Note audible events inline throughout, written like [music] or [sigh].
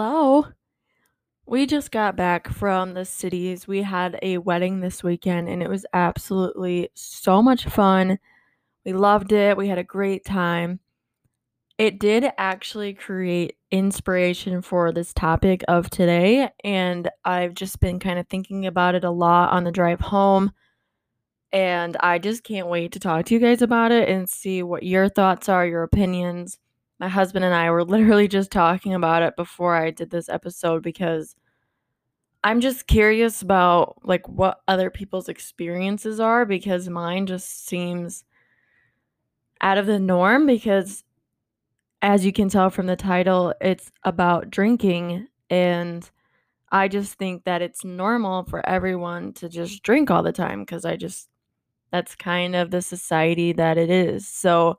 Hello. We just got back from the cities. We had a wedding this weekend and it was absolutely so much fun. We loved it. We had a great time. It did actually create inspiration for this topic of today, and I've just been kind of thinking about it a lot on the drive home. And I just can't wait to talk to you guys about it and see what your thoughts are, your opinions my husband and I were [laughs] literally just talking about it before I did this episode because I'm just curious about like what other people's experiences are because mine just seems out of the norm because as you can tell from the title it's about drinking and I just think that it's normal for everyone to just drink all the time because I just that's kind of the society that it is. So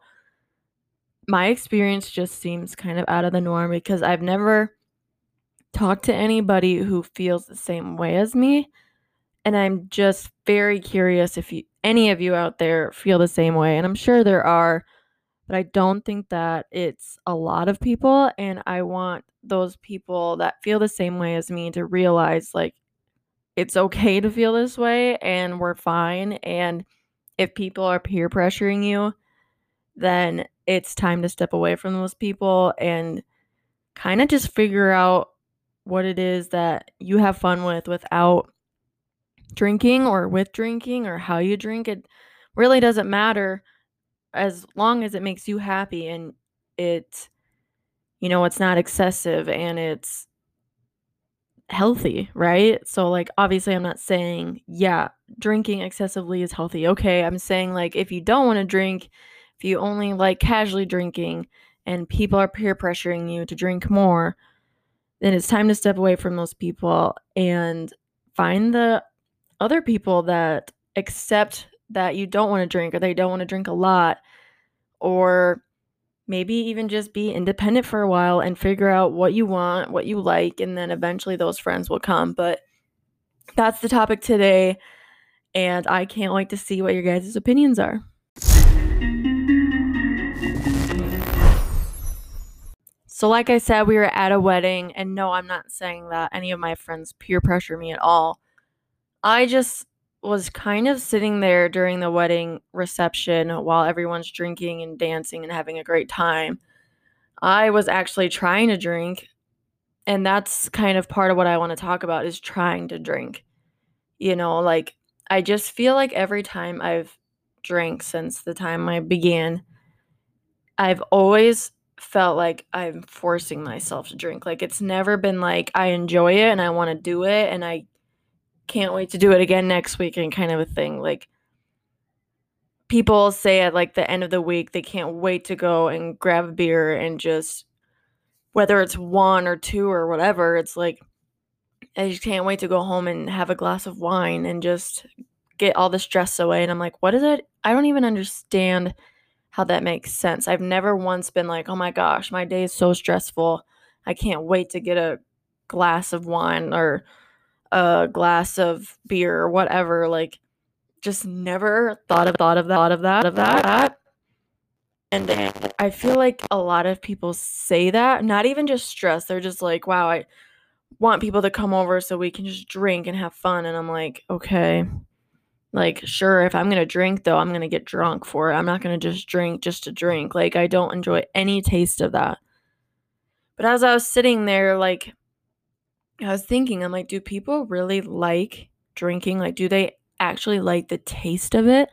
my experience just seems kind of out of the norm because I've never talked to anybody who feels the same way as me. And I'm just very curious if you, any of you out there feel the same way. And I'm sure there are, but I don't think that it's a lot of people. And I want those people that feel the same way as me to realize like it's okay to feel this way and we're fine. And if people are peer pressuring you, then it's time to step away from those people and kind of just figure out what it is that you have fun with without drinking or with drinking or how you drink. It really doesn't matter as long as it makes you happy and it, you know, it's not excessive and it's healthy, right? So, like, obviously, I'm not saying, yeah, drinking excessively is healthy. Okay. I'm saying, like, if you don't want to drink, if you only like casually drinking and people are peer pressuring you to drink more, then it's time to step away from those people and find the other people that accept that you don't want to drink or they don't want to drink a lot or maybe even just be independent for a while and figure out what you want, what you like and then eventually those friends will come. But that's the topic today and I can't wait to see what your guys' opinions are. So, like I said, we were at a wedding, and no, I'm not saying that any of my friends peer pressure me at all. I just was kind of sitting there during the wedding reception while everyone's drinking and dancing and having a great time. I was actually trying to drink, and that's kind of part of what I want to talk about is trying to drink. You know, like I just feel like every time I've drank since the time I began, I've always felt like I'm forcing myself to drink. Like it's never been like I enjoy it and I want to do it and I can't wait to do it again next week and kind of a thing. Like people say at like the end of the week they can't wait to go and grab a beer and just whether it's one or two or whatever, it's like I just can't wait to go home and have a glass of wine and just get all the stress away. And I'm like, what is it? I don't even understand how that makes sense. I've never once been like, oh my gosh, my day is so stressful. I can't wait to get a glass of wine or a glass of beer or whatever. Like, just never thought of thought of that, thought of that, of that. And I feel like a lot of people say that, not even just stress. They're just like, wow, I want people to come over so we can just drink and have fun. And I'm like, okay, like, sure, if I'm going to drink, though, I'm going to get drunk for it. I'm not going to just drink just to drink. Like, I don't enjoy any taste of that. But as I was sitting there, like, I was thinking, I'm like, do people really like drinking? Like, do they actually like the taste of it?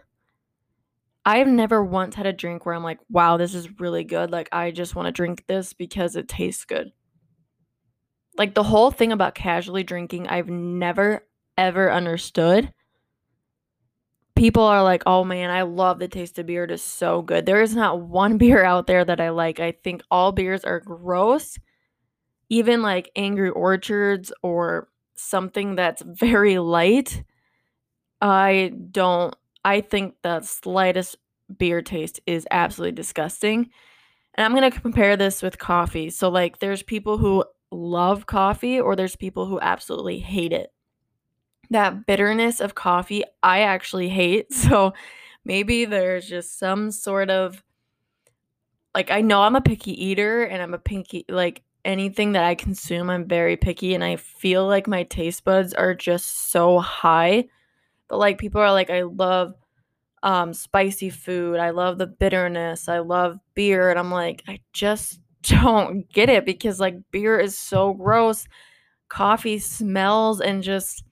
I've never once had a drink where I'm like, wow, this is really good. Like, I just want to drink this because it tastes good. Like, the whole thing about casually drinking, I've never, ever understood people are like, oh man, I love the taste of beer. It is so good. There is not one [laughs] beer out there that I like. I think all beers are gross. Even like Angry Orchards or something that's [laughs] very light. I don't, I think the slightest beer taste is absolutely disgusting. And I'm going to compare this with coffee. So, like, there's people who love coffee or there's people who absolutely hate it that bitterness of coffee I actually hate. [laughs] So maybe there's just some sort of like I know I'm a picky eater and I'm a picky like anything that I consume, I'm very picky and I feel like my taste buds are just so high. But like people are like, I love um, spicy food. I love the bitterness. I love beer. And I'm like, I just [laughs] don't get it because like beer is so gross. Coffee smells and just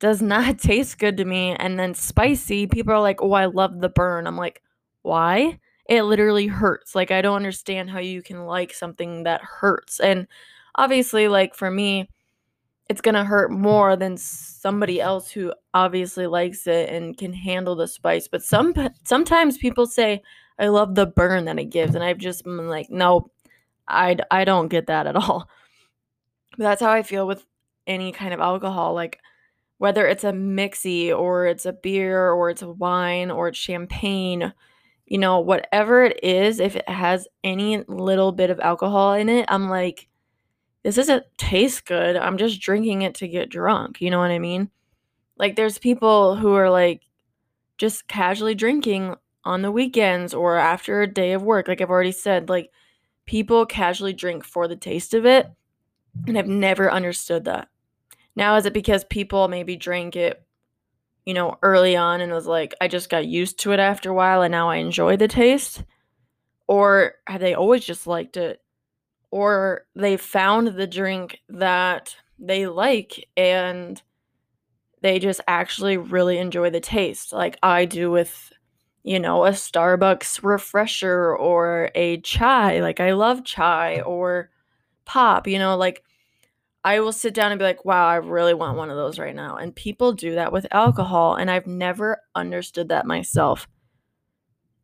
does not [laughs] taste good to me. And then spicy, people are like, oh, I love the burn. I'm like, why? It literally hurts. Like, I don't understand how you can like something that hurts. And obviously, like, for me, it's going to hurt more than somebody else who obviously likes it and can handle the spice. But some sometimes people say, I love the burn that it gives. And I've just been like, no, I, I don't get that at all. But that's how I feel with any kind of alcohol. Like, whether it's a mixie or it's a beer or it's a wine or it's champagne, you know, whatever it is, if it has any little bit of alcohol in it, I'm like, this doesn't taste good. I'm just drinking it to get drunk. You know what I mean? Like, there's people who are like just casually drinking on the weekends or after a day of work. Like I've already said, like people casually drink for the taste of it. And I've never understood that. Now, is it because people maybe drank it, you know, early on and was like, I just got used to it after a while and now I enjoy the taste? Or have they always just liked it? Or they found the drink that they like and they just actually really enjoy the taste, like I do with, you know, a Starbucks refresher or a chai. Like I love chai or pop, you know, like I will sit down and be like, wow, I really want one of those right now. And people do that with alcohol. And I've never understood that myself.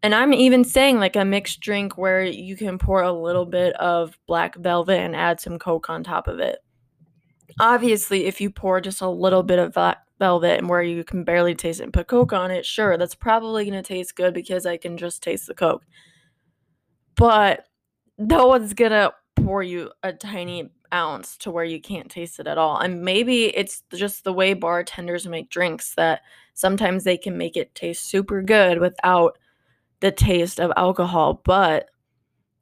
And I'm even saying like a mixed drink where you can pour a little bit of black velvet and add some Coke on top of it. Obviously, if you pour just a little bit of black velvet and where you can barely taste it and put Coke on it, sure, that's probably going to taste good because I can just taste the Coke. But no one's going to pour you a tiny ounce to where you can't taste it at all. And maybe it's just the way bartenders make drinks that sometimes they can make it taste super good without the taste of alcohol. But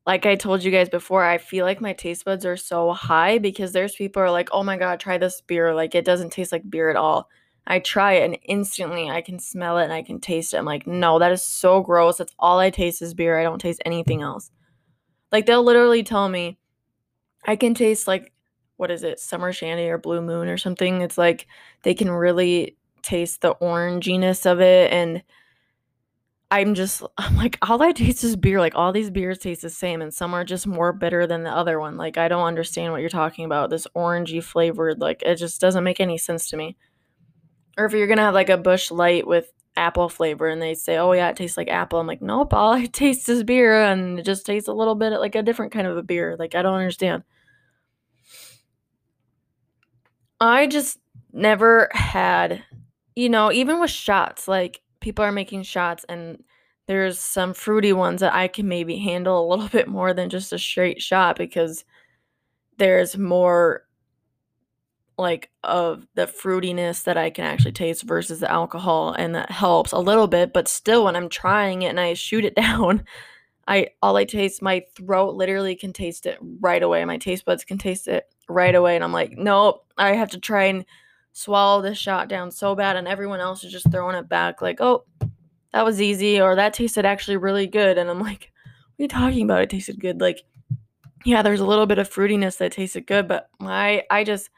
like I told you guys before, I feel like my taste buds are so high because there's people are like, "Oh my god, try this beer. Like it doesn't taste like beer at all." I try it and instantly I can smell it and I can taste it. I'm like, "No, that is so gross. That's all I taste is beer. I don't taste anything else." Like they'll literally tell me, I can taste like what is it, summer shandy or blue moon or something. It's like they can really taste the oranginess of it and I'm just [laughs] I'm like all I taste is beer. Like all these beers taste the same and some are just more bitter than the other one. Like I don't understand what you're talking about. This orangey flavored like it just doesn't make any sense to me. Or if you're going to have like a Busch Light with apple flavor and they say, "Oh yeah, it tastes like apple." I'm like, "Nope, all I [laughs] taste is beer and it just tastes a little bit like a different kind of a beer." Like I don't understand. I just never had, you know, even with shots, like people are making shots and there's some fruity ones that I can maybe handle a little [laughs] bit more than just a straight shot because there's more like of the fruitiness that I can actually taste versus the alcohol and that helps a little bit but still when I'm trying it and I shoot it [laughs] down I all I taste my throat literally can taste it right away. My taste buds can taste it right away and I'm like nope I have to try and swallow this shot down so bad and everyone else is just throwing it back like oh that was easy or that tasted actually really good and I'm like what are you talking about it tasted good like yeah there's a little bit of fruitiness that tasted good but I I just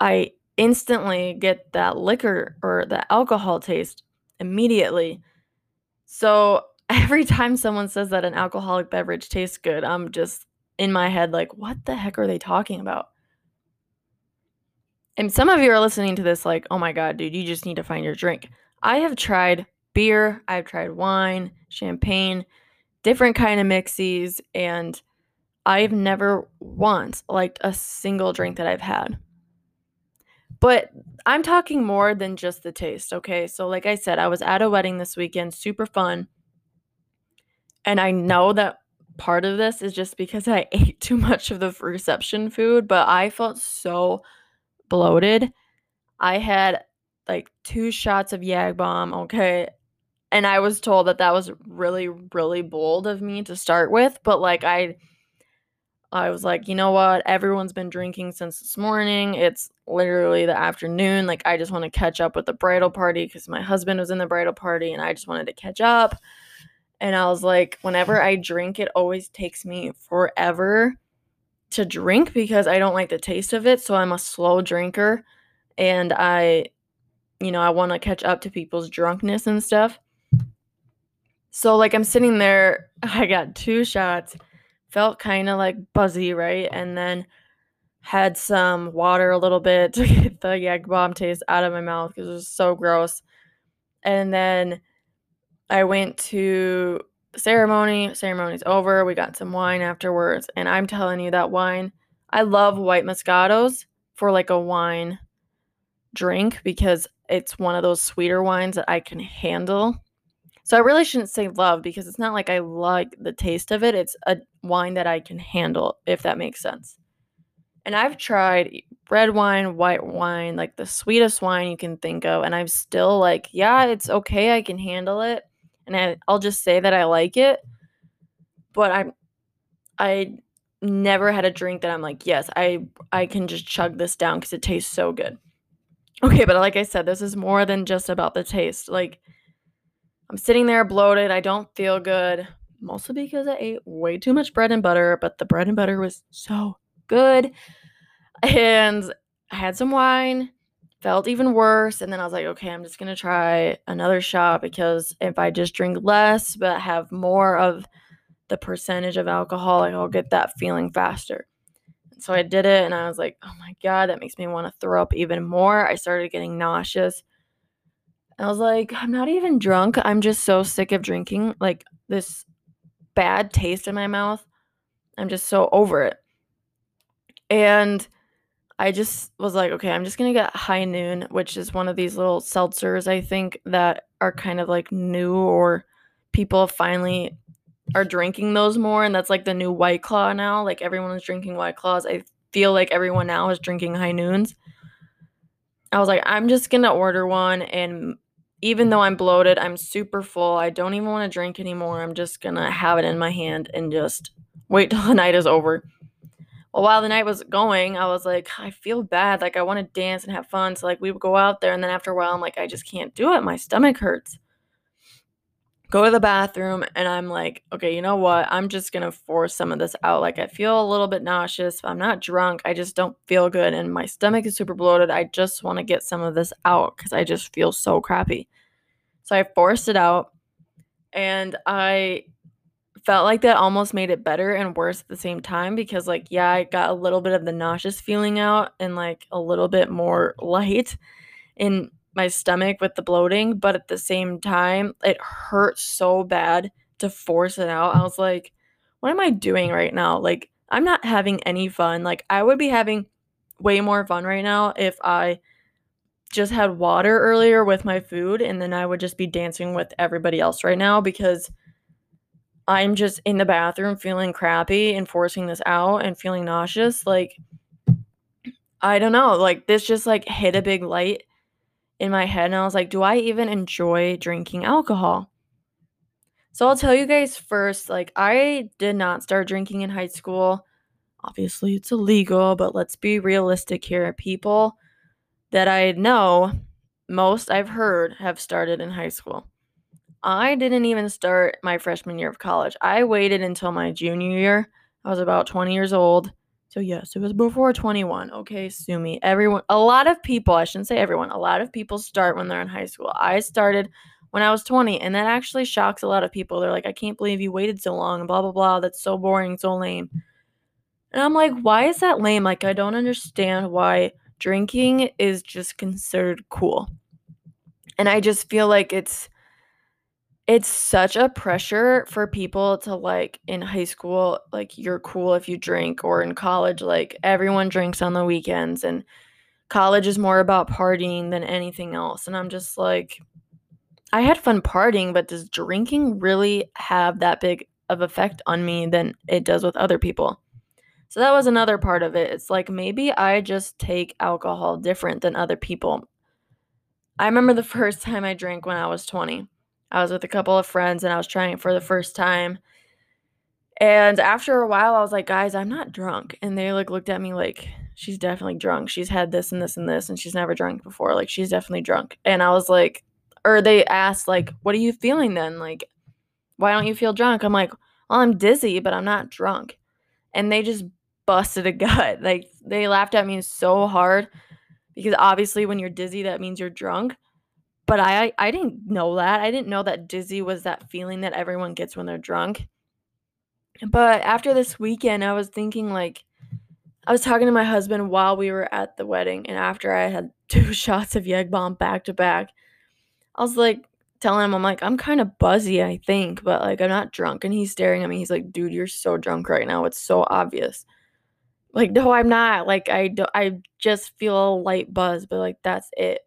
I instantly get that liquor or the alcohol taste immediately. So [laughs] every time someone says that an alcoholic beverage tastes good, I'm just in my head like, what the heck are they talking about? And some of you are listening to this like, oh my God, dude, you just need to find your drink. I have tried beer, I've tried wine, champagne, different kind of mixies, and I've never once liked a single drink that I've had. But I'm talking more than just the taste, okay? So, like I said, I was at a wedding this weekend, super fun. And I know that part of this is just because I [laughs] ate too much of the reception food, but I felt so bloated. I had like two shots of Jäger Bomb, okay? And I was told that that was really, really bold of me to start with, but like I I was like, you know what? Everyone's been drinking since this morning. It's literally the afternoon. Like, I just want to catch up with the bridal party because my husband was in the bridal party and I just wanted to catch up. And I was like, whenever I drink, it always takes me forever to drink because I don't like the taste of it. So I'm a slow drinker and I, you know, I want to catch up to people's drunkenness and stuff. So, like, I'm sitting there, [laughs] I got two shots, felt kind of like buzzy, right? And then had some water a little bit [laughs] to get the jäger bomb taste out of my mouth because it was so gross. And then I went to ceremony. Ceremony's over. We got some wine afterwards. And I'm telling you, that wine, I love white Moscatos for like a wine drink because it's one of those sweeter wines that I can handle. So I really shouldn't say love because it's not like I like the taste of it. It's a wine that I can handle, if that makes sense. And I've tried red wine, white wine, like the sweetest wine you can think of. And I'm still like, yeah, it's okay. I can handle it. And I, I'll just say that I like it. But I'm, I never had a drink that I'm like, yes, I, I can just chug this down because it tastes so good. Okay, but like I said, this is more than just about the taste. Like, I'm sitting there bloated. I don't feel good, mostly because I ate way too much bread and butter, but the bread and butter was so good. And I had some wine, felt even worse. And then I was like, okay, I'm just going to try another shot because if I just drink less but have more of the percentage of alcohol, like I'll get that feeling faster. So I did it and I was like, oh my God, that makes me want to throw up even more. I started getting nauseous. I was like, I'm not even drunk. I'm just so sick of drinking. Like this bad taste in my mouth. I'm just so over it. And I just was like, okay, I'm just to get High Noon, which is one of these little seltzers, I think, that are kind of like new or people finally are drinking those more and that's like the new white claw now. Like everyone is drinking white claws. I feel like everyone now is drinking high noons. I was like i'm just gonna order one and even though i'm bloated i'm super full i don't even want to drink anymore i'm just gonna have it in my hand and just wait till the night is over well while the night was going i was like i feel bad like i want to dance and have fun so like we would go out there and then after a while i'm like i just can't do it my stomach hurts go to the bathroom and I'm like, okay, you know what? I'm just going to force some of this out. Like, I feel a little bit nauseous. I'm not drunk. I just don't feel good. And my stomach is super bloated. I just want to get some of this out because I just feel so crappy. So I forced it out and I felt like that almost made it better and worse at the same time because, like, yeah, I got a little bit of the nauseous feeling out and like a little bit more light. in my stomach with the bloating, but at the same time, it hurt so bad to force it out. I was like, what am I doing right now? Like, I'm not having any fun. Like, I would be having way more fun right now if I just had water earlier with my food and then I would just be dancing with everybody else right now because I'm just in the bathroom feeling crappy and forcing this out and feeling nauseous. Like, I don't know. Like, this just like hit a big light in my head and I was like, do I even enjoy drinking alcohol? So I'll tell you guys first, like I did not start drinking in high school. Obviously, it's illegal, but let's be realistic here. People that I know, most I've heard have started in high school. I didn't even start my freshman year of college. I waited until my junior year. I was about 20 years old so yes, it was before 21. Okay, sue me. Everyone a lot of people, I shouldn't say everyone, a lot of people start when they're in high school. I started when I was 20, and that actually shocks a lot of people. They're like, I can't believe you waited so long, blah blah blah. That's so boring, so lame. And I'm like, why is that lame? Like, I don't understand why drinking is just considered cool. And I just feel like it's it's such a pressure for people to like in high school like you're cool if you drink or in college like everyone drinks on the weekends and college is more about partying than anything else and i'm just like i had fun partying but does drinking really have that big of effect on me than it does with other people? So that was another part of it it's like maybe i just take alcohol different than other people. I remember the [laughs] first time i drank when i was 20 I was with a couple of friends and I was trying it for the first time. And after a while, I was like, guys, I'm not drunk. And they like looked at me like, she's definitely drunk. She's had this and this and this, and she's never drunk before. Like, she's definitely drunk. And I was like, or they asked, like, what are you feeling then? Like, why don't you feel drunk? I'm like, well, I'm dizzy, but I'm not drunk. And they just busted a [laughs] gut. Like, they laughed at me so hard because obviously when you're dizzy, that means you're drunk. But I, I didn't know that. I didn't know that dizzy was that feeling that everyone gets when they're drunk. But after this weekend, I was thinking like I was talking to my husband while we were at the wedding, and after I had [laughs] two shots of Jäger Bomb back to back, I was like telling him, I'm like, I'm kind of buzzy, I think, but like I'm not drunk. And he's staring at me. He's like, dude, you're so drunk right now. It's so obvious. Like, no, I'm not. Like, I don't. I just feel a light buzz, but like that's it.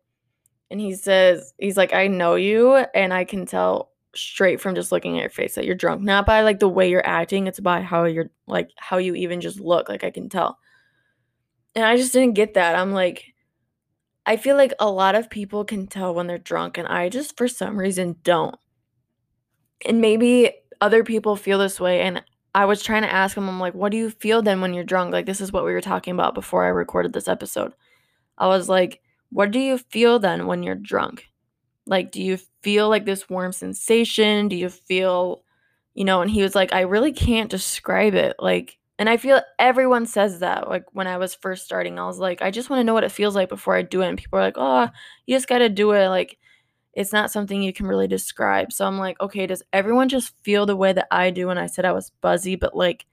And he says, he's like, I know you, and I can tell straight from just looking at your face that you're drunk. Not by like the way you're acting, it's by how you're like how you even just look. Like I can tell. And I just didn't get that. I'm like I feel like a lot of people can tell when they're drunk and I just for some reason don't. And maybe other people feel this way and I was trying to ask him I'm like what do you feel then when you're drunk? Like this is what we were talking about before I recorded this episode. I was like what do you feel then when you're drunk? Like, do you feel like this warm sensation? Do you feel, you know? And he was like, I really can't describe it. Like, and I feel everyone says that. Like, when I was first starting, I was like, I just want to know what it feels like before I do it. And people are like, oh, you just got to do it. Like, it's not something you can really describe. So I'm like, okay, does everyone just feel the way that I do when I said I was buzzy, but like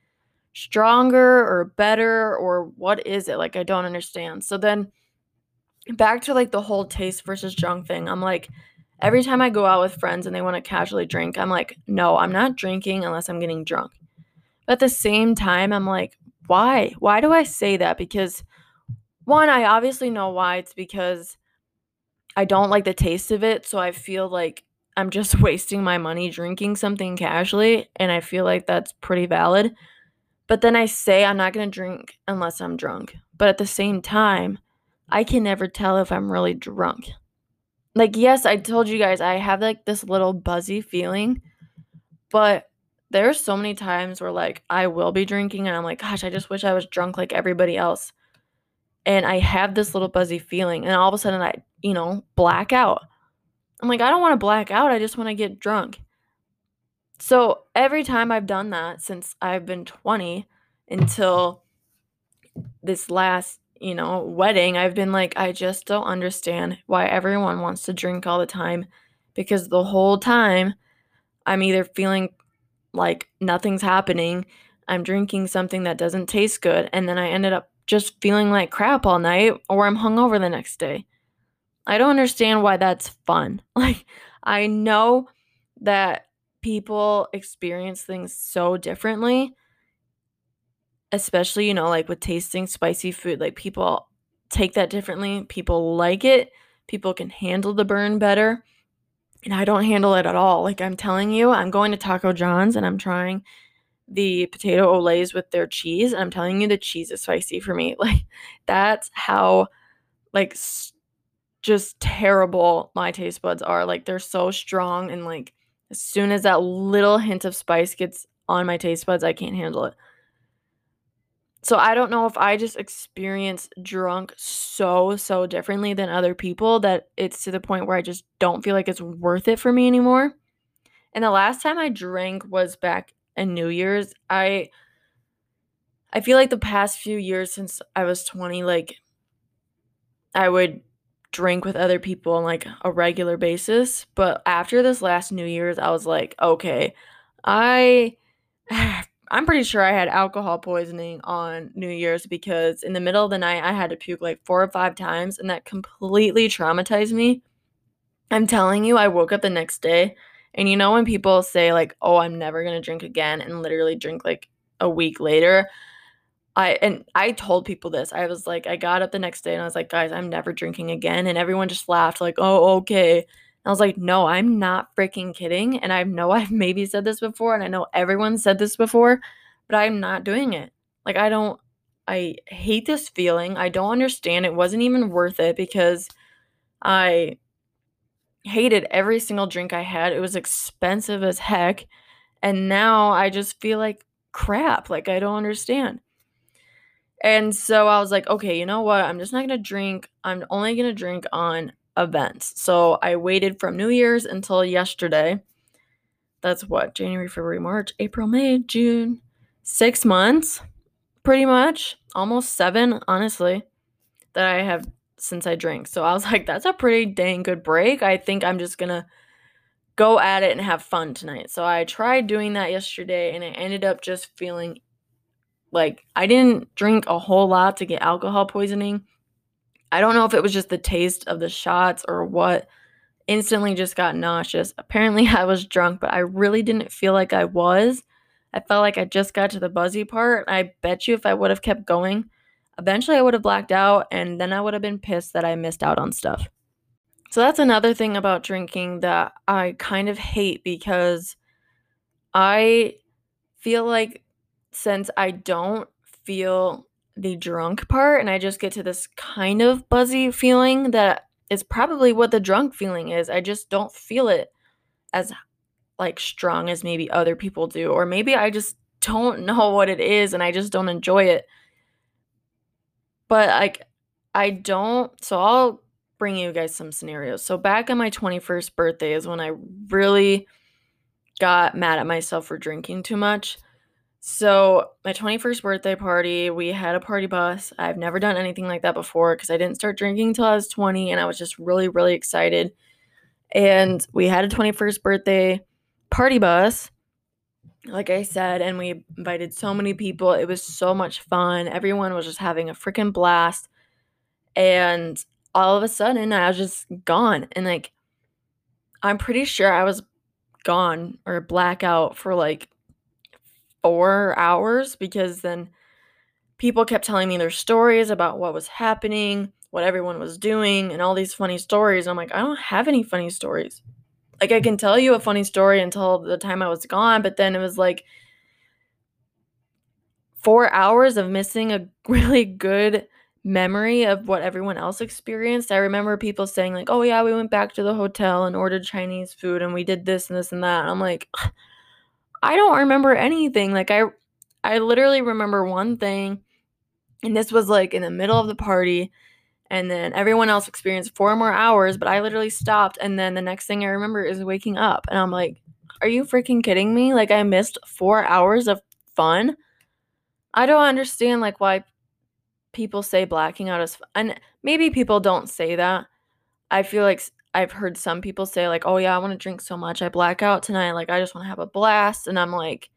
stronger or better or what is it? Like, I don't understand. So then back to like the whole taste versus drunk thing. I'm like, every time I go out with friends and they want to casually drink, I'm like, no, I'm not drinking unless I'm getting drunk. But at the same time, I'm like, why? Why do I say that? Because one, I obviously know why. It's because I don't like the taste of it. So I feel like I'm just [laughs] wasting my money drinking something casually. And I feel like that's pretty valid. But then I say I'm not going to drink unless I'm drunk. But at the same time, I can never tell if I'm really drunk. Like, yes, I told you guys I have like this little buzzy feeling, but there's so many times where like I will be drinking and I'm like, gosh, I just wish I was drunk like everybody else. And I have this little buzzy feeling, and all of a sudden I, you know, black out. I'm like, I don't want to black out. I just want to get drunk. So every time I've done that since I've been 20 until this last you know, wedding, I've been like, I just don't understand why everyone wants to drink all the time because the whole time I'm either feeling like nothing's happening, I'm drinking something that doesn't taste good, and then I ended up just feeling like crap all night or I'm hungover the next day. I don't understand why that's fun. [laughs] Like, I know that people experience things so differently especially, you know, like with tasting spicy food, like people take that differently. People like it. People can handle the burn better. And I don't handle it at all. Like I'm telling you, I'm going to Taco John's and I'm trying the potato Olés with their cheese. And I'm telling you, the cheese is spicy for me. [laughs] Like that's how, like, s- just terrible my taste buds are. Like they're so strong. And like as soon as that little hint of spice gets on my taste buds, I can't handle it. So I don't know if I just experience drunk so, so differently than other people that it's to the point where I just don't feel like it's worth it for me anymore. And the last time I drank was back in New Year's. I I feel like the past few years since I was 20 like I would drink with other people on like a regular basis, but after this last New Year's I was like, okay, I I'm pretty sure I had alcohol poisoning on New Year's because in the middle of the night I had to puke like four or five times and that completely traumatized me. I'm telling you, I woke up the next day and you know when people say like, "Oh, I'm never going to drink again" and literally drink like a week later, I and I told people this. I was like, I got up the next day and I was like, "Guys, I'm never drinking again." And everyone just laughed like, "Oh, okay." I was like, no, I'm not freaking kidding. And I know [laughs] I've maybe said this before, and I know everyone said this before, but I'm not doing it. Like, I don't, I hate this feeling. I don't understand. It wasn't even worth it because I hated every single drink I had. It was expensive as heck. And now I just feel like crap. Like, I don't understand. And so I was like, okay, you know what? I'm just not going to drink. I'm only going to drink on events. So I waited from New Year's until yesterday. That's what? January, February, March, April, May, June. Six months, pretty much. Almost seven, honestly, that I have since I drank. So I was [laughs] like, that's a pretty dang good break. I think I'm just to go at it and have fun tonight. So I tried doing that yesterday and I ended up just feeling like I didn't drink a whole lot to get alcohol poisoning. I don't know if it was just the taste of the shots or what. Instantly just got nauseous. Apparently, [laughs] I was drunk, but I really didn't feel like I was. I felt like I just got to the buzzy part. I bet you if I would have kept going, eventually I would have blacked out and then I would have been pissed that I missed out on stuff. So that's another thing about drinking that I kind of hate because I feel like since I don't feel the drunk part and I just get to this kind of buzzy feeling that is probably what the drunk feeling is. I just don't feel it as like strong as maybe other people do or maybe I just don't [laughs] know what it is and I just don't enjoy it. But like I don't so I'll bring you guys some scenarios. So back on my 21st birthday is when I really got mad at myself for drinking too much. So, my 21st birthday party, we had a party bus. I've never done anything like that before because I didn't start drinking until I was 20 and I was just really, really excited. And we had a 21st birthday party bus, like I said, and we invited so many people. It was so much fun. Everyone was just having a freaking blast. And all of a sudden, I was just gone. And like, I'm pretty sure I was gone or blackout for like four hours because then people kept telling me their stories about what was happening, what everyone was doing, and all these funny stories. I'm like, I don't have any funny stories. Like, I can tell you a funny story until the time I was gone, but then it was like four hours of missing a [laughs] really good memory of what everyone else experienced. I remember people saying, like, oh, yeah, we went back to the hotel and ordered Chinese food and we did this and this and that. And I'm like, I don't remember anything. Like I I literally remember one thing and this was like in the middle of the party and then everyone else experienced four more hours, but I literally stopped and then the next thing I remember is waking up and I'm like, are you freaking kidding me? Like I missed 4 hours of fun? I don't understand like why people say blacking out is fun. and maybe people don't say that. I feel like I've heard some people say like, "Oh yeah, I want to drink so much I black out tonight. Like I just want to have a blast." And I'm like,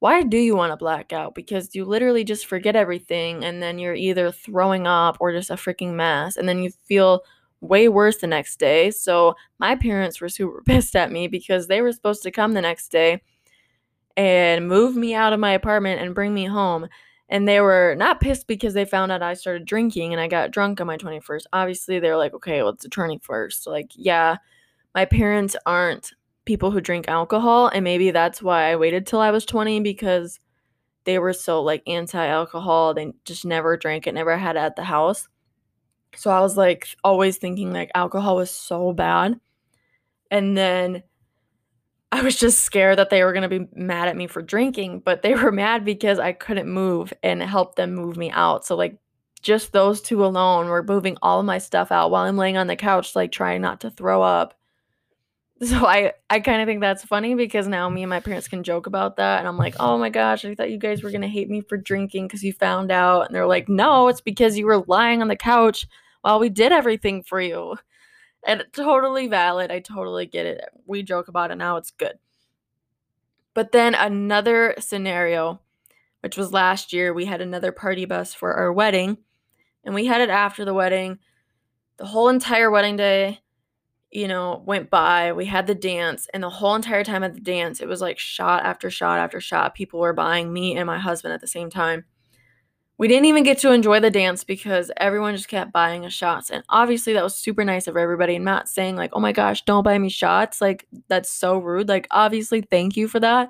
"Why do you want to black out? Because you literally just forget everything and then you're either throwing up or just a freaking mess and then you feel way worse the next day." So, my parents were super [laughs] pissed at me because they were supposed to come the next day and move me out of my apartment and bring me home and they were not pissed because they found out I started drinking and I got drunk on my 21st. Obviously, they're like, okay, well, it's a 21st. Like, yeah, my parents aren't people who drink alcohol, and maybe that's why I waited till I was 20 because they were so like anti-alcohol. They just never drank it, never had it at the house. So I was like always thinking like alcohol was so bad. And then I was just scared that they were going to be mad at me for drinking, but they were mad because I couldn't move and help them move me out. So, like, just those two alone were moving all of my stuff out while I'm laying on the couch, like, trying not to throw up. [laughs] So, I, I kind of think that's funny because now me and my parents can joke about that. And I'm like, oh my gosh, I thought you guys were going to hate me for drinking because you found out. And they're like, no, it's because you were lying on the couch while we did everything for you and totally valid. I totally get it. We joke about it now, it's good. But then another scenario, which was last year, we had another party bus for our wedding, and we had it after the wedding. The whole entire wedding day, you know, went by. We had the dance, and the whole entire time at the dance, it was like shot after shot after shot. People were buying me and my husband at the same time. We didn't even get to enjoy the dance because everyone just kept buying us shots. And obviously, that was super nice of everybody. And not saying, like, oh my gosh, don't buy me shots. Like, that's so rude. Like, obviously, thank you for that.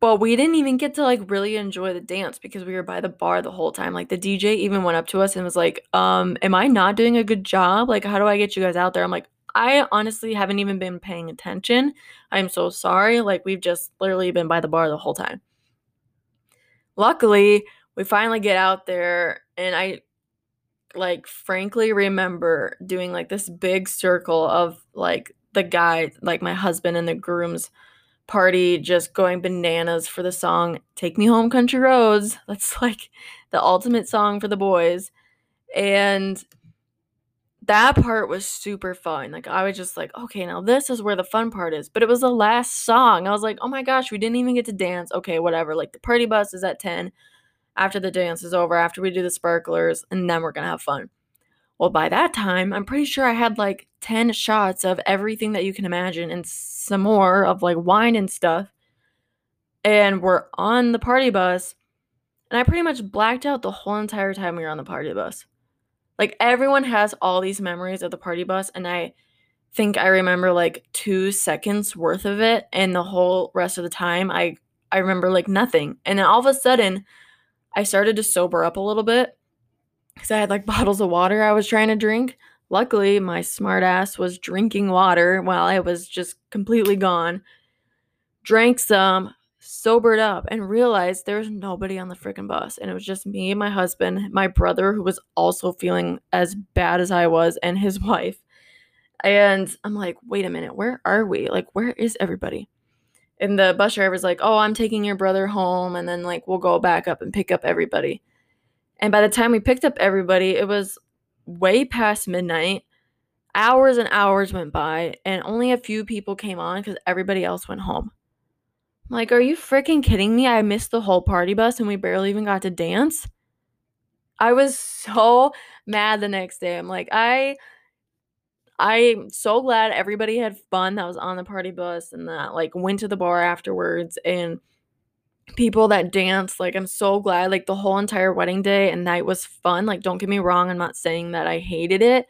But we didn't even get to like really enjoy the dance because we were by the bar the whole time. Like the DJ even went up to us and was like, um, am I not doing a good job? Like, how do I get you guys out there? I'm like, I honestly haven't even been paying attention. I'm so sorry. Like, we've just literally been by the bar the whole time. Luckily, we finally get out there, and I like frankly remember doing like this big circle of like the guy, like my husband and the groom's party, just going bananas for the song Take Me Home Country Roads. [laughs] That's like the ultimate song for the boys. And that part was super fun. Like I was just like, okay, now this is where the fun part is. But it was the last song. I was like, oh my gosh, we didn't even get to dance. Okay, whatever. Like the party bus is at 10 after the dance is over, after we do the sparklers, and then we're gonna have fun. Well, by that time, I'm pretty sure I had like 10 shots of everything that you can imagine and some more of like wine and stuff. And we're on the party bus. And I pretty much blacked out the whole entire time we were on the party bus. Like everyone has all these memories of the party bus, and I think I remember like two seconds worth of it, and the whole rest of the time I I remember like nothing. And then all of a sudden, I started to sober up a little bit because I had like [laughs] bottles of water I was trying to drink. Luckily, my smart ass was drinking water while I was just completely gone. Drank some, sobered up, and realized there was nobody on the freaking bus. And it was just me, my husband, my brother, who was also feeling as bad as I was, and his [laughs] wife. And I'm like, wait a minute, where are we? Like, where is everybody? And the bus driver's like, oh, I'm taking your brother home. And then, like, we'll go back up and pick up everybody. And by the time we picked up everybody, it was way past midnight. Hours and hours went by, and only a few people came on because everybody else went home. Like, are you freaking kidding me? I missed the whole party bus and we barely even got to dance. I was so mad the next day. I'm like, I I'm so glad everybody had fun that was on the party bus and that like went to the bar afterwards and people that danced. Like I'm so glad like the whole entire wedding day and night was fun. Like don't get me wrong, I'm not saying that I hated it.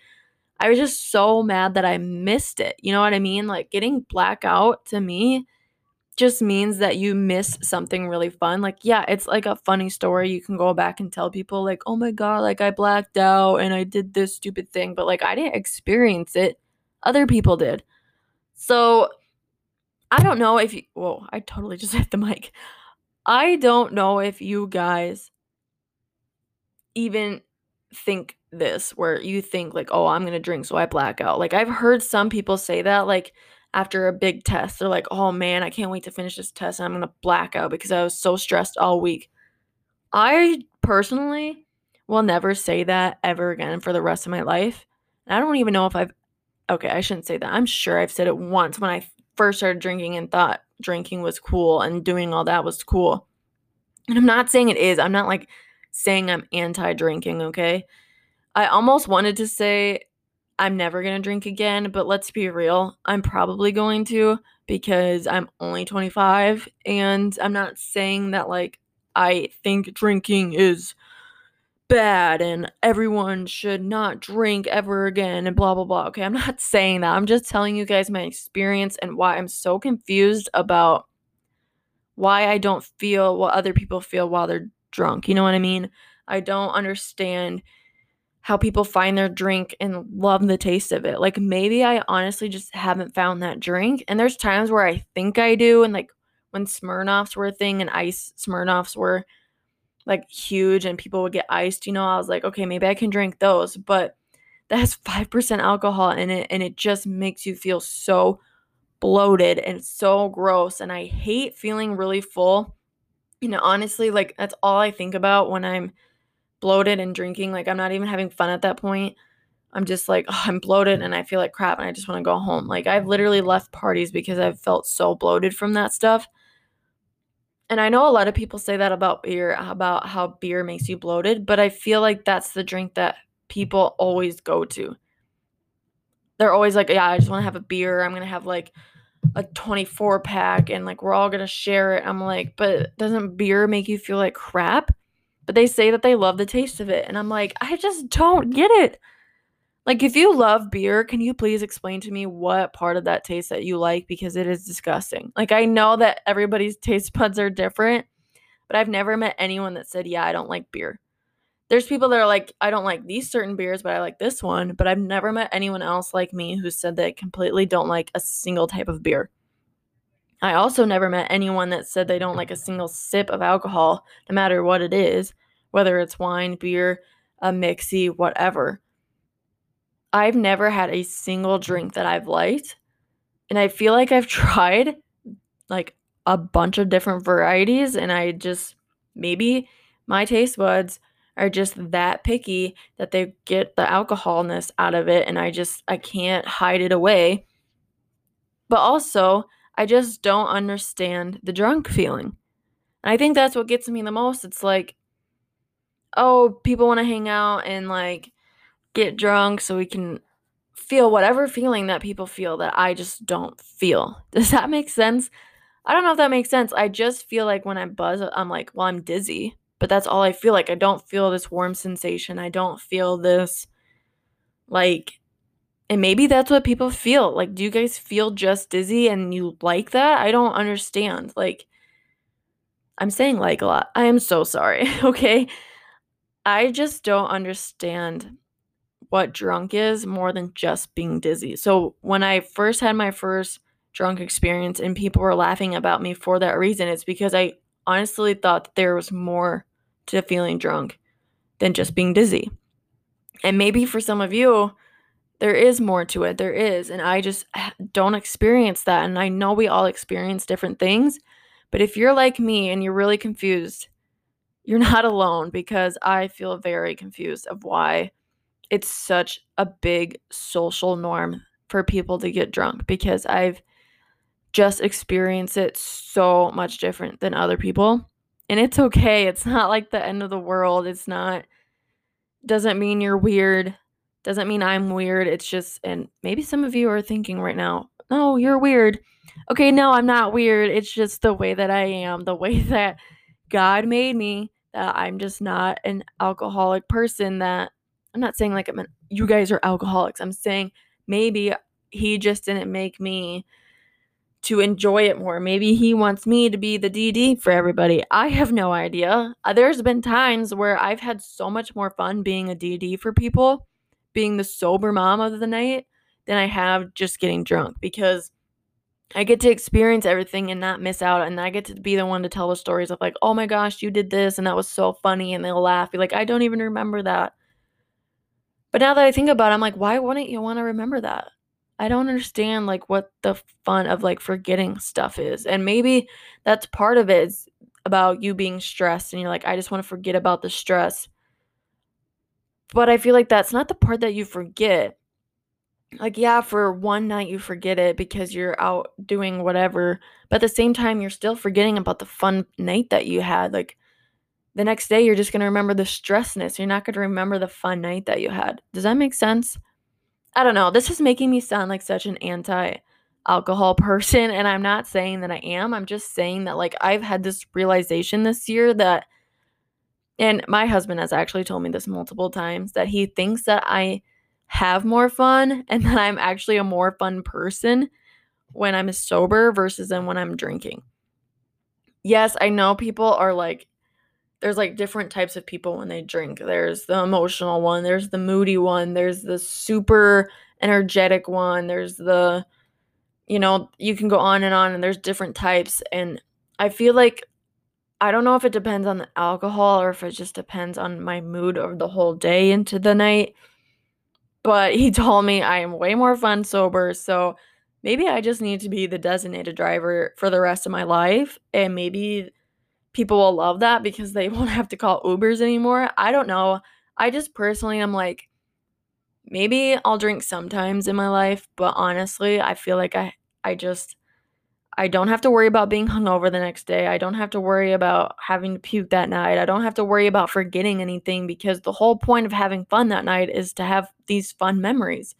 I was just so mad that I missed it. You know what I mean? Like getting blackout to me just means that you miss something really fun. Like, yeah, it's like a funny story. You can go back and tell people, like, oh my God, like I blacked out and I did this stupid thing, but like I didn't experience it. Other people did. So I don't know if you, whoa, I totally [laughs] just hit the mic. I don't know if you guys even think this, where you think, like, oh, I'm to drink, so I black out. Like, I've heard some people say that, like, after a big test. They're like, oh man, I can't wait to finish this test and I'm going to black out because I was so stressed all week. I personally will never say that ever again for the rest of my life. And I don't even know if I've, okay, I shouldn't say that. I'm sure I've said it once when I first started drinking and thought drinking was cool and doing all that was cool. And I'm not saying it is. I'm not like saying I'm anti drinking, okay? I almost wanted to say I'm never going to drink again, but let's be real, I'm probably going to because I'm only 25 and I'm not saying that like I think drinking is bad and everyone should not drink ever again and blah blah blah. Okay, I'm [laughs] not saying that. I'm just telling you guys my experience and why I'm so confused about why I don't feel what other people feel while they're drunk. You know what I mean? I don't understand how people find their drink and love the taste of it. Like maybe I honestly just haven't found that drink. And there's times where I think I do. And like when Smirnoffs were a thing and ice Smirnoffs were like huge and people would get iced, you know, I was like, okay, maybe I can drink those. But that has 5% alcohol in it and it just makes you feel so bloated and so gross. And I hate feeling really full. You know, honestly, like that's all I think about when I'm bloated and drinking. Like I'm not even having fun at that point. I'm just like, oh, I'm bloated and I feel like crap and I just want to go home. Like I've literally left parties because I've felt so bloated from that stuff. And I know a lot of people say that about beer, about how beer makes you bloated, but I feel like that's the drink that people always go to. They're always like, yeah, I just want to have a beer. I'm going to have like a 24 pack and like we're all going to share it. I'm like, but doesn't beer make you feel like crap? But they say that they love the taste of it. And I'm like, I just don't get it. Like, if you love beer, can you please explain to me what part of that taste that you like? Because it is disgusting. Like, I know that everybody's [laughs] taste buds are different, but I've never met anyone that said, Yeah, I don't like beer. there's people that are like, I don't like these certain beers, but I like this one. But I've never met anyone else like me who said they completely don't like a single type of beer. I also never met anyone that said they don't like a single sip of alcohol, no matter what it is, whether it's wine, beer, a mixy, whatever. I've never had a single drink that I've liked. And I feel like I've [laughs] tried like a bunch of different varieties, and I just maybe my taste buds are just that picky that they get the alcoholness out of it and I just I can't hide it away. But also, I just don't understand the drunk feeling. And I think that's what gets me the most. It's like oh, people want to hang out and like get drunk so we can feel whatever feeling that people feel that I just don't feel. [laughs] Does that make sense? I don't know if that makes sense. I just feel like when I buzz, I'm like, well, I'm dizzy but that's all I feel like. I don't feel this warm sensation. I don't feel this like and maybe that's what people feel. Like do you guys feel just dizzy and you like that? I don't understand. Like I'm saying like a lot. I am so sorry. [laughs] Okay? I just don't understand what drunk is more than just being dizzy. So when I first had my first drunk experience and people were laughing about me for that reason, it's because I honestly thought that there was more to feeling drunk than just being dizzy. And maybe for some of you, there is more to it. There is. And I just [sighs] don't experience that. And I know we all experience different things. But if you're like me and you're really confused, you're [laughs] not alone because I feel very confused of why it's such a big social norm for people to get drunk because I've just experienced it so much different than other people. And it's okay. It's not like the end of the world. It's not doesn't mean you're weird. Doesn't mean I'm weird. It's just and maybe some of you are thinking right now, "No, you're weird." Okay, no, I'm not weird. It's just the way that I am, the [laughs] way that God made me. That I'm just not an alcoholic person that I'm not saying like I'm an, you guys are alcoholics. I'm saying maybe he just didn't make me to enjoy it more. Maybe he wants me to be the DD for everybody. I have no idea. There's been times where I've had so much more fun being a DD for people, being the sober mom of the night, than I have just getting drunk because I get to experience everything and not miss out. And I get to be the one to tell the stories of, like, oh my gosh, you did this and that was so funny. And they'll laugh. Be like, I don't even remember that. But now that I think about it, I'm like, why wouldn't you want to remember that? I don't understand like what the fun of like forgetting stuff is. And maybe that's part of it is about you being stressed and you're like I just want to forget about the stress. But I feel like that's not the part that you forget. Like yeah, for one night you forget it because you're out doing whatever, but at the same time you're still forgetting about the fun night that you had. Like the next day you're just going to remember the stressness. You're not going to remember the fun night that you had. Does that make sense? I don't know. This is making me sound like such an anti alcohol [laughs] person. And I'm not saying that I am. I'm just saying that, like, I've had this realization this year that, and my husband has actually told me this multiple times, that he thinks that I have more fun [laughs] and that I'm actually a more fun person when I'm sober versus than when I'm drinking. Yes, I know people are like, there's like different types of people when they drink. There's the emotional one, there's the moody one, there's the super energetic one, there's the you know, you can go on and on and there's different types and I feel like I don't know if it depends on the alcohol or if it just depends on my mood over the whole day into the night. But he [laughs] told me I am way more fun sober, so maybe I just need to be the designated driver for the rest of my life and maybe people will love that because they [laughs] won't have to call Ubers anymore. I don't know. I just personally am like, maybe I'll drink sometimes in my life, but honestly, I feel like I I just I don't have to worry about being hungover the next day. I don't have to worry about having to puke that night. I don't have to worry about forgetting anything because the whole point of having fun that night is to have these fun memories.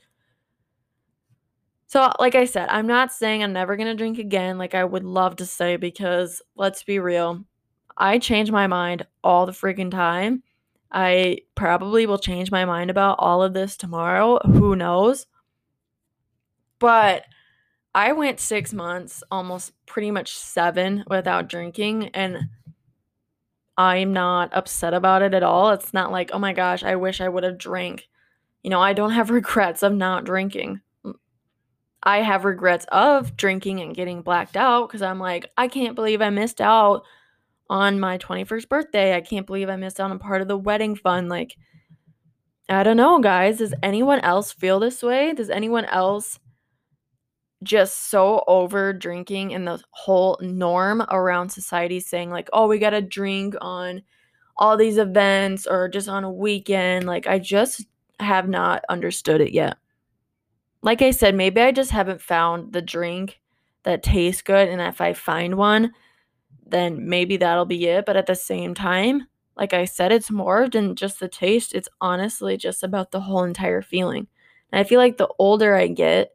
So, like I said, I'm not saying I'm never going to drink again like I would love to say because let's be real, I change my mind all the freaking time. I probably will change my mind about all of this tomorrow. Who knows? But I went six months, almost pretty much seven, without drinking. And I'm not upset about it at all. It's not like, oh my gosh, I wish I would have drank. You know, I don't [laughs] have regrets of not drinking. I have regrets of drinking and getting blacked out because I'm like, I can't believe I missed out on my 21st birthday. I can't believe I missed out on part of the wedding fun. Like, I don't know, guys. Does anyone else feel this way? Does anyone else just so over drinking and the whole norm around society saying, like, oh, we got to drink on all these events or just on a weekend? Like, I just have not understood it yet like I said, maybe I just haven't found the drink that tastes good. And if I find one, then maybe that'll be it. But at the same time, like I said, it's more than just the taste. It's honestly just about the whole entire feeling. And I feel like the older I get,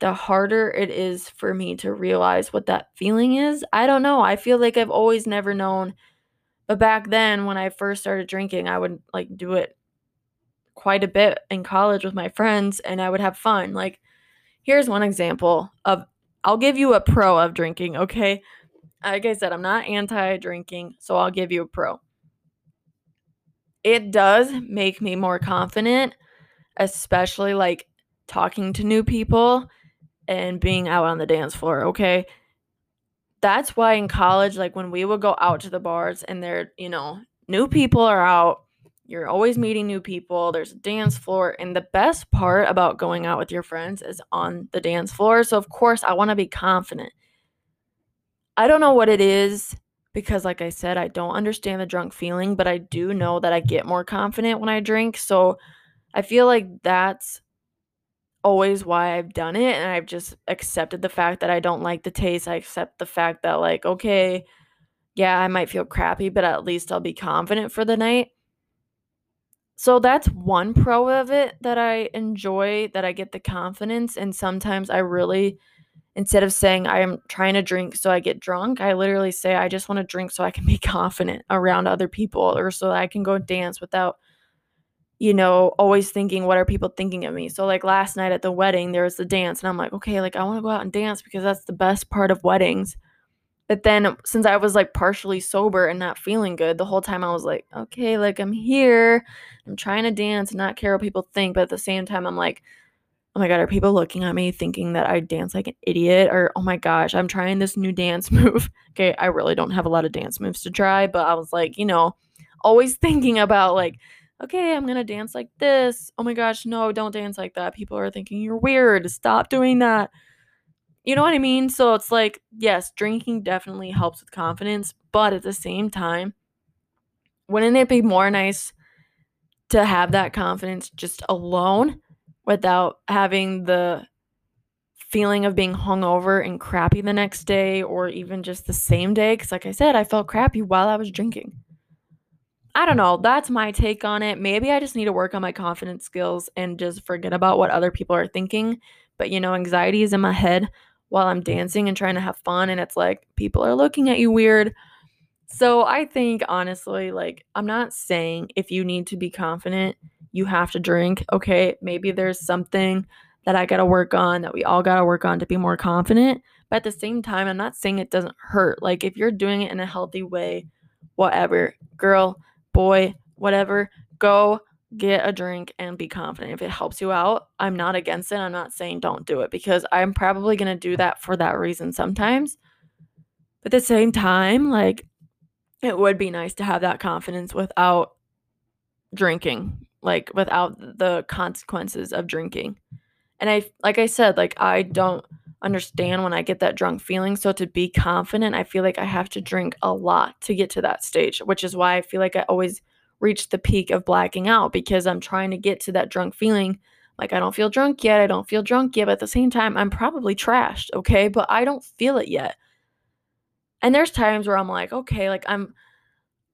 the harder it is for me to realize what that feeling is. I don't know. I feel like I've always never known. But back then, when I first started drinking, I would like do it quite a bit in college with my friends and I would have fun. Like, here's one example of I'll give you a pro of drinking, okay? Like I said, I'm not anti drinking, so I'll give you a pro. It does make me more confident, especially like talking to new people and being out on the dance floor, okay? That's why in college, like when we would go out to the bars and there, you know, new people are out you're always meeting new people. There's a dance floor. And the best part about going out with your friends is on the dance floor. So, of course, I want to be confident. I don't know what it is because, like I said, I don't understand the drunk feeling, but I do know that I get more confident when I drink. So, I feel like that's always why I've done it. And I've just accepted the fact that I don't like the taste. I accept the fact that, like, okay, yeah, I might feel crappy, but at least I'll be confident for the night. So that's one pro of it that I enjoy, that I get the confidence. And sometimes I really, instead of saying I am trying to drink so I get drunk, I literally say I just want to drink so I can be [laughs] confident around other people or so I can go dance without, you know, always thinking, what are people thinking of me? So, like last night at the wedding, there was the dance, and I'm like, okay, like I want to go out and dance because that's the best part of weddings. But then since I was like partially sober and not feeling good, the whole time I was like, okay, like I'm here. I'm trying to dance and not care what people think. But at the same time, I'm like, oh my God, are people looking at me thinking that I dance like an idiot? Or, oh my gosh, I'm trying this new dance [laughs] move. okay, I really don't have a lot of dance moves to try, but I was like, you know, always thinking about like, okay, I'm gonna dance like this. Oh my gosh, no, don't dance like that. People are thinking you're weird. Stop doing that. You know what I mean? So it's like, yes, drinking definitely helps with confidence, but at the same time, wouldn't it be more nice to have that confidence just alone without having the feeling of being hungover and crappy the next day or even just the same day? Because, like I said, I felt crappy while I was drinking. I don't know. That's my take on it. Maybe I just need to work on my confidence skills and just forget about what other people are thinking. But you know, anxiety is in my head while I'm mm. dancing and trying to have fun. And it's like people are looking at you weird. So I think honestly, like, I'm not saying if you need to be confident, you have to drink. Okay, maybe there's something that I got to work on, that we all got to work on to be more confident. But at the same time, I'm not saying it doesn't hurt. Like, if you're doing it in a healthy way, whatever, girl, boy, whatever, go get a drink and be confident. If it helps you out, I'm not against it. I'm not saying don't do it because I'm probably going to do that for that reason sometimes. But at the same time, like it would be nice to have that confidence without drinking, like without the consequences of drinking. And I like I said, like I don't understand when I get that drunk feeling. So to be confident, I feel like I have to drink a lot to get to that stage, which is why I feel like I always reach the peak of blacking out because I'm trying to get to that drunk feeling. Like, I don't feel drunk yet. I don't feel drunk yet. But at the same time, I'm probably trashed. Okay. But I don't feel it yet. And there's times where I'm like, okay, like I'm,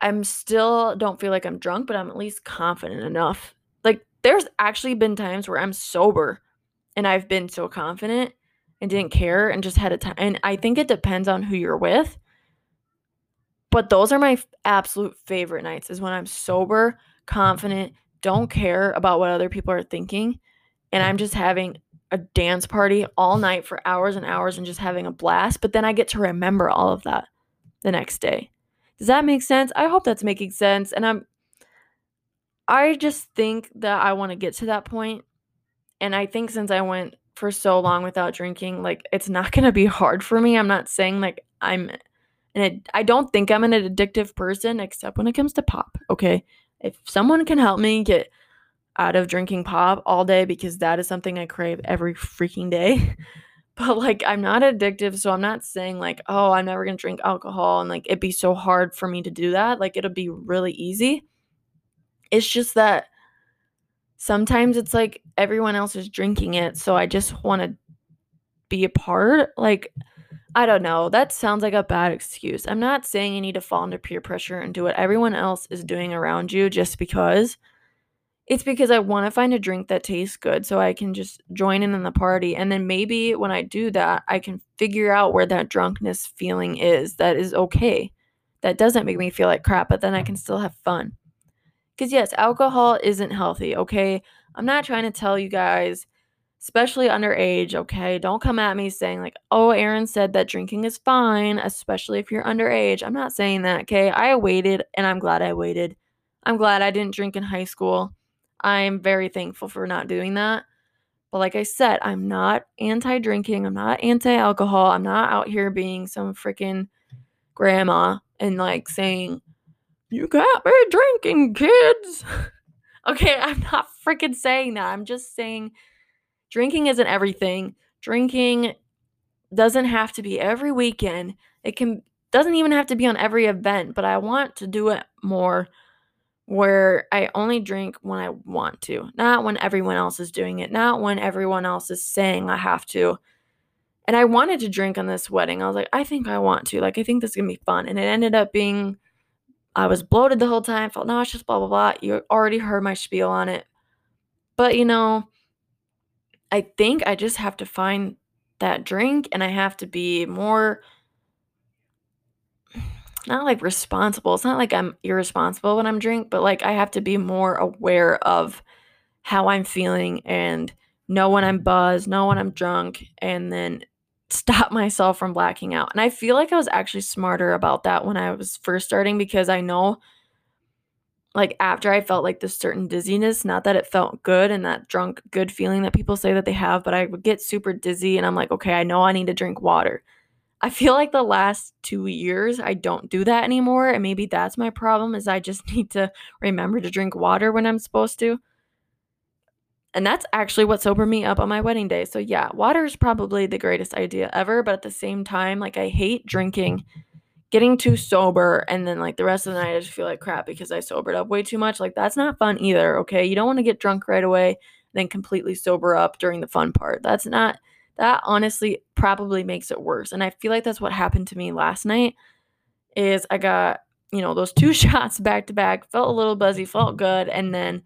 I'm still don't feel like I'm drunk, but I'm at least confident enough. Like, there's actually been times where I'm sober and I've been so confident and didn't care and just had a time. And I think it depends on who you're with. But those are my absolute favorite nights is when I'm sober, confident, don't care about what other people are thinking, and I'm just having a dance party all night for hours and hours and just having a blast, but then I get to remember all of that the next day. Does that make sense? I hope that's making sense. And I'm I just think that I want to get to that point. And I think since I went for so long without drinking, like it's not going to be hard for me. I'm not saying like I'm and I don't think I'm an addictive person except when it comes to pop, okay? If someone can help me get out of drinking pop all day because that is something I crave every freaking day. [laughs] But like I'm not addictive, so I'm not saying like, oh, I'm never gonna drink alcohol and like it'd be so hard for me to do that. Like it'll be really easy. It's just that sometimes it's like everyone else is drinking it, so I just want to be a part. Like I don't know. That sounds like a bad excuse. I'm not saying you need to fall under peer pressure and do what everyone else is doing around you just because. It's because I want to find a drink that tastes good so I can just join in on the party. And then maybe when I do that, I can figure out where that drunkenness feeling is that is okay. That doesn't make me feel like crap, but then I can still have fun. Because, yes, alcohol isn't healthy, okay? I'm not trying to tell you guys especially underage, okay? Don't come at me saying, like, oh, Erin said that drinking is fine, especially if you're underage. I'm not saying that, okay? I waited and I'm glad I waited. I'm glad I didn't drink in high school. I'm very thankful for not doing that. But like I said, I'm not anti drinking. I'm not anti alcohol. I'm not out here being some freaking grandma and like saying, you can't be drinking, kids. [laughs] okay, I'm not freaking saying that. I'm just saying drinking isn't everything. Drinking doesn't have to be every weekend. It can doesn't even have to be on every event, but I want to do it more where I only drink when I want to, not when everyone else is doing it, not when everyone else is saying I have to. And I wanted to drink on this wedding. I was like, I think I want to. Like, I think this is going to be fun. And it ended up being, I was bloated the whole time, felt nauseous, blah, blah, blah. You already heard my spiel on it. But, you know, I think I just have to find that drink and I have to be more [sighs] not like responsible. It's not like I'm irresponsible when I'm drink, but like I have to be more aware of how I'm feeling and know when I'm buzzed, know when I'm drunk, and then stop [laughs] myself from blacking out. And I feel like I was actually smarter about that when I was first starting because I know like after I felt like this certain dizziness, not that it felt good and that drunk good feeling that people say that they have, but I would get super dizzy and I'm like, okay, I know I need to drink water. I feel like the last 2 years I don't do that anymore and maybe that's my problem is I just [laughs] need to remember to drink water when I'm supposed to. And that's actually what sobered me up on my wedding day. So yeah, water is probably the greatest idea ever, but at the same time like I hate drinking getting too sober and then like the rest of the night I just feel like crap because I sobered up way too much. Like that's not fun either, okay? You don't want to get drunk right away then completely sober up during the fun part. That's not that honestly probably makes it worse. And I feel like that's what happened to me last night is I got, you know, those two [laughs] shots back to back, felt a little buzzy, felt good, and then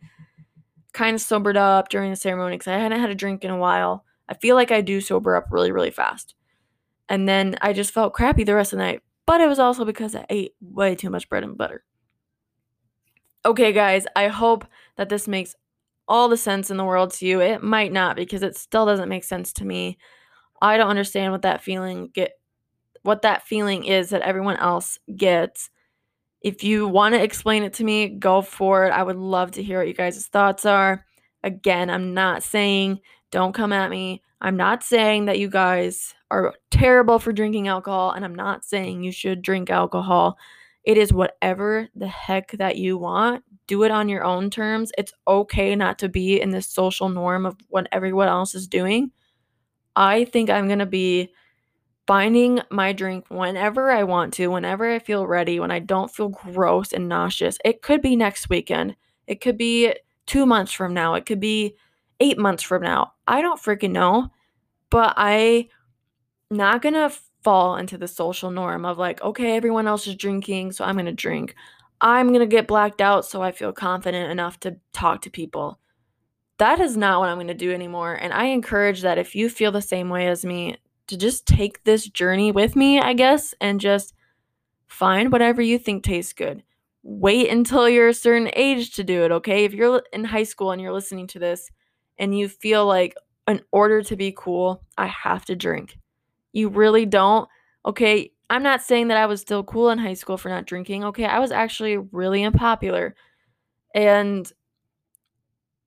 kind of sobered up during the ceremony cuz I hadn't had a drink in a while. I feel like I do sober up really really fast. And then I just felt crappy the rest of the night but it was also because I ate way too much bread and butter. Okay, guys, I hope that this makes all the sense in the world to you. It might not because it still doesn't make sense to me. I don't understand what that feeling get what that feeling is that everyone else gets. If you want to explain it to me, go for it. I would love to hear what you guys' thoughts are. Again, I'm not saying don't come at me. I'm not saying that you guys are terrible for drinking alcohol, and I'm not saying you should drink alcohol. It is whatever the heck that you want. Do it on your own terms. It's okay not to be in this social norm of what everyone else is doing. I think I'm going to be finding my drink whenever I want to, whenever I feel ready, when I don't feel gross and nauseous. It could be next weekend. It could be two months from now. It could be eight months from now. I don't freaking know. But I not gonna fall into the social norm of like, okay, everyone else is drinking, so I'm gonna drink. I'm gonna get blacked out so I feel confident enough to talk to people. That is not what I'm gonna do anymore. And I encourage that if you feel the same way as me, to just take this journey with me, I guess, and just find whatever you think tastes good. Wait until you're a certain age to do it, okay? If you're in high school and you're listening to this and you feel like, in order to be cool, I have to drink you really don't, okay, I'm not saying that I was still cool in high school for not drinking. Okay, I was actually really unpopular. And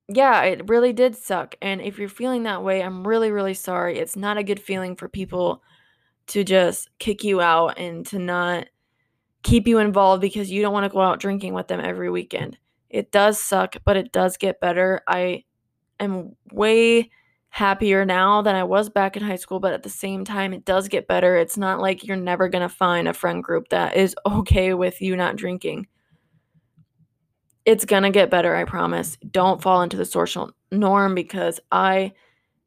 yeah, it really did suck. And if you're feeling that way, I'm really, really sorry. It's not a good feeling for people to just kick you out and to not keep you involved because you don't want to go out drinking with them every weekend. It does suck, but it does get better. I am way happier now than I was back in high school, but at the same time, it does get better. It's not like you're never going to find a friend group that is [laughs] okay with you not drinking. It's going to get better, I promise. Don't fall into the social norm because I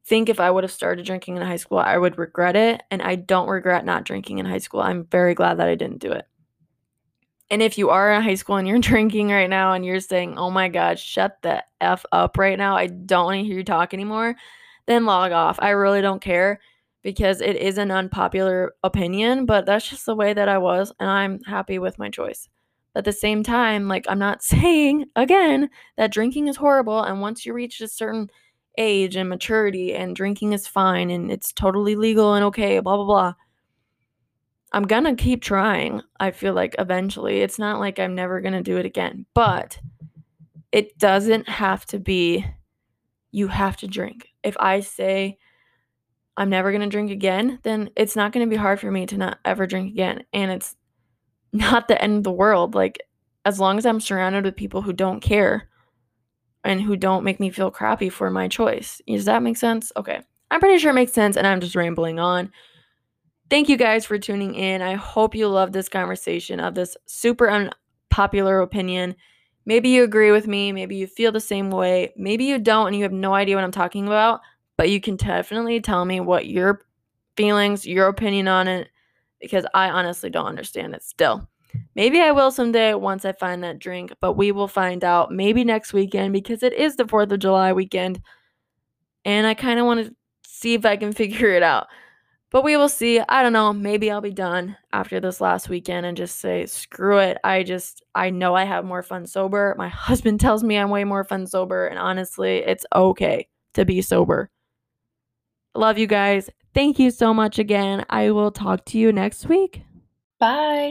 think if I would have started drinking in high school, I would regret it. And I don't regret not drinking in high school. I'm very glad that I didn't do it. And if you are in high school and you're [laughs] drinking right now and you're saying, oh my God, shut the F up right now, I don't want to hear you talk anymore, then log off. I really don't care because it is an unpopular opinion, but that's just the way that I was, and I'm happy with my choice. At the same time, like, I'm not [laughs] saying again that drinking is horrible, and once you reach a certain age and maturity, and drinking is fine and it's totally legal and okay, blah, blah, blah. I'm gonna keep trying. I feel like eventually. It's not like I'm never gonna do it again, but it doesn't have to be you have to drink. If I say I'm never gonna drink again, then it's not gonna be hard for me to not ever drink again. And it's not the end of the world. Like, as long as I'm surrounded with people who don't care and who don't make me feel crappy for my choice. Does that make sense? Okay. I'm pretty sure it makes sense, and I'm just rambling on. Thank you guys for tuning in. I hope you love this conversation of this super unpopular opinion. Maybe you agree with me, maybe you feel the same way, maybe you don't and you have no idea what I'm talking about, but you can definitely tell me what your feelings, your opinion on it, because I honestly don't understand it still. Maybe I will someday once I find that drink, but we will find out maybe next weekend because it is the 4th of July weekend. And I kind of want to see if I can [laughs] figure it out. But we will see. I don't know. Maybe I'll be done after this last weekend and just say, screw it. I just, I know I have more fun sober. My [laughs] husband tells me I'm way more fun sober. And honestly, it's okay to be sober. Love you guys. Thank you so much again. I will talk to you next week. Bye.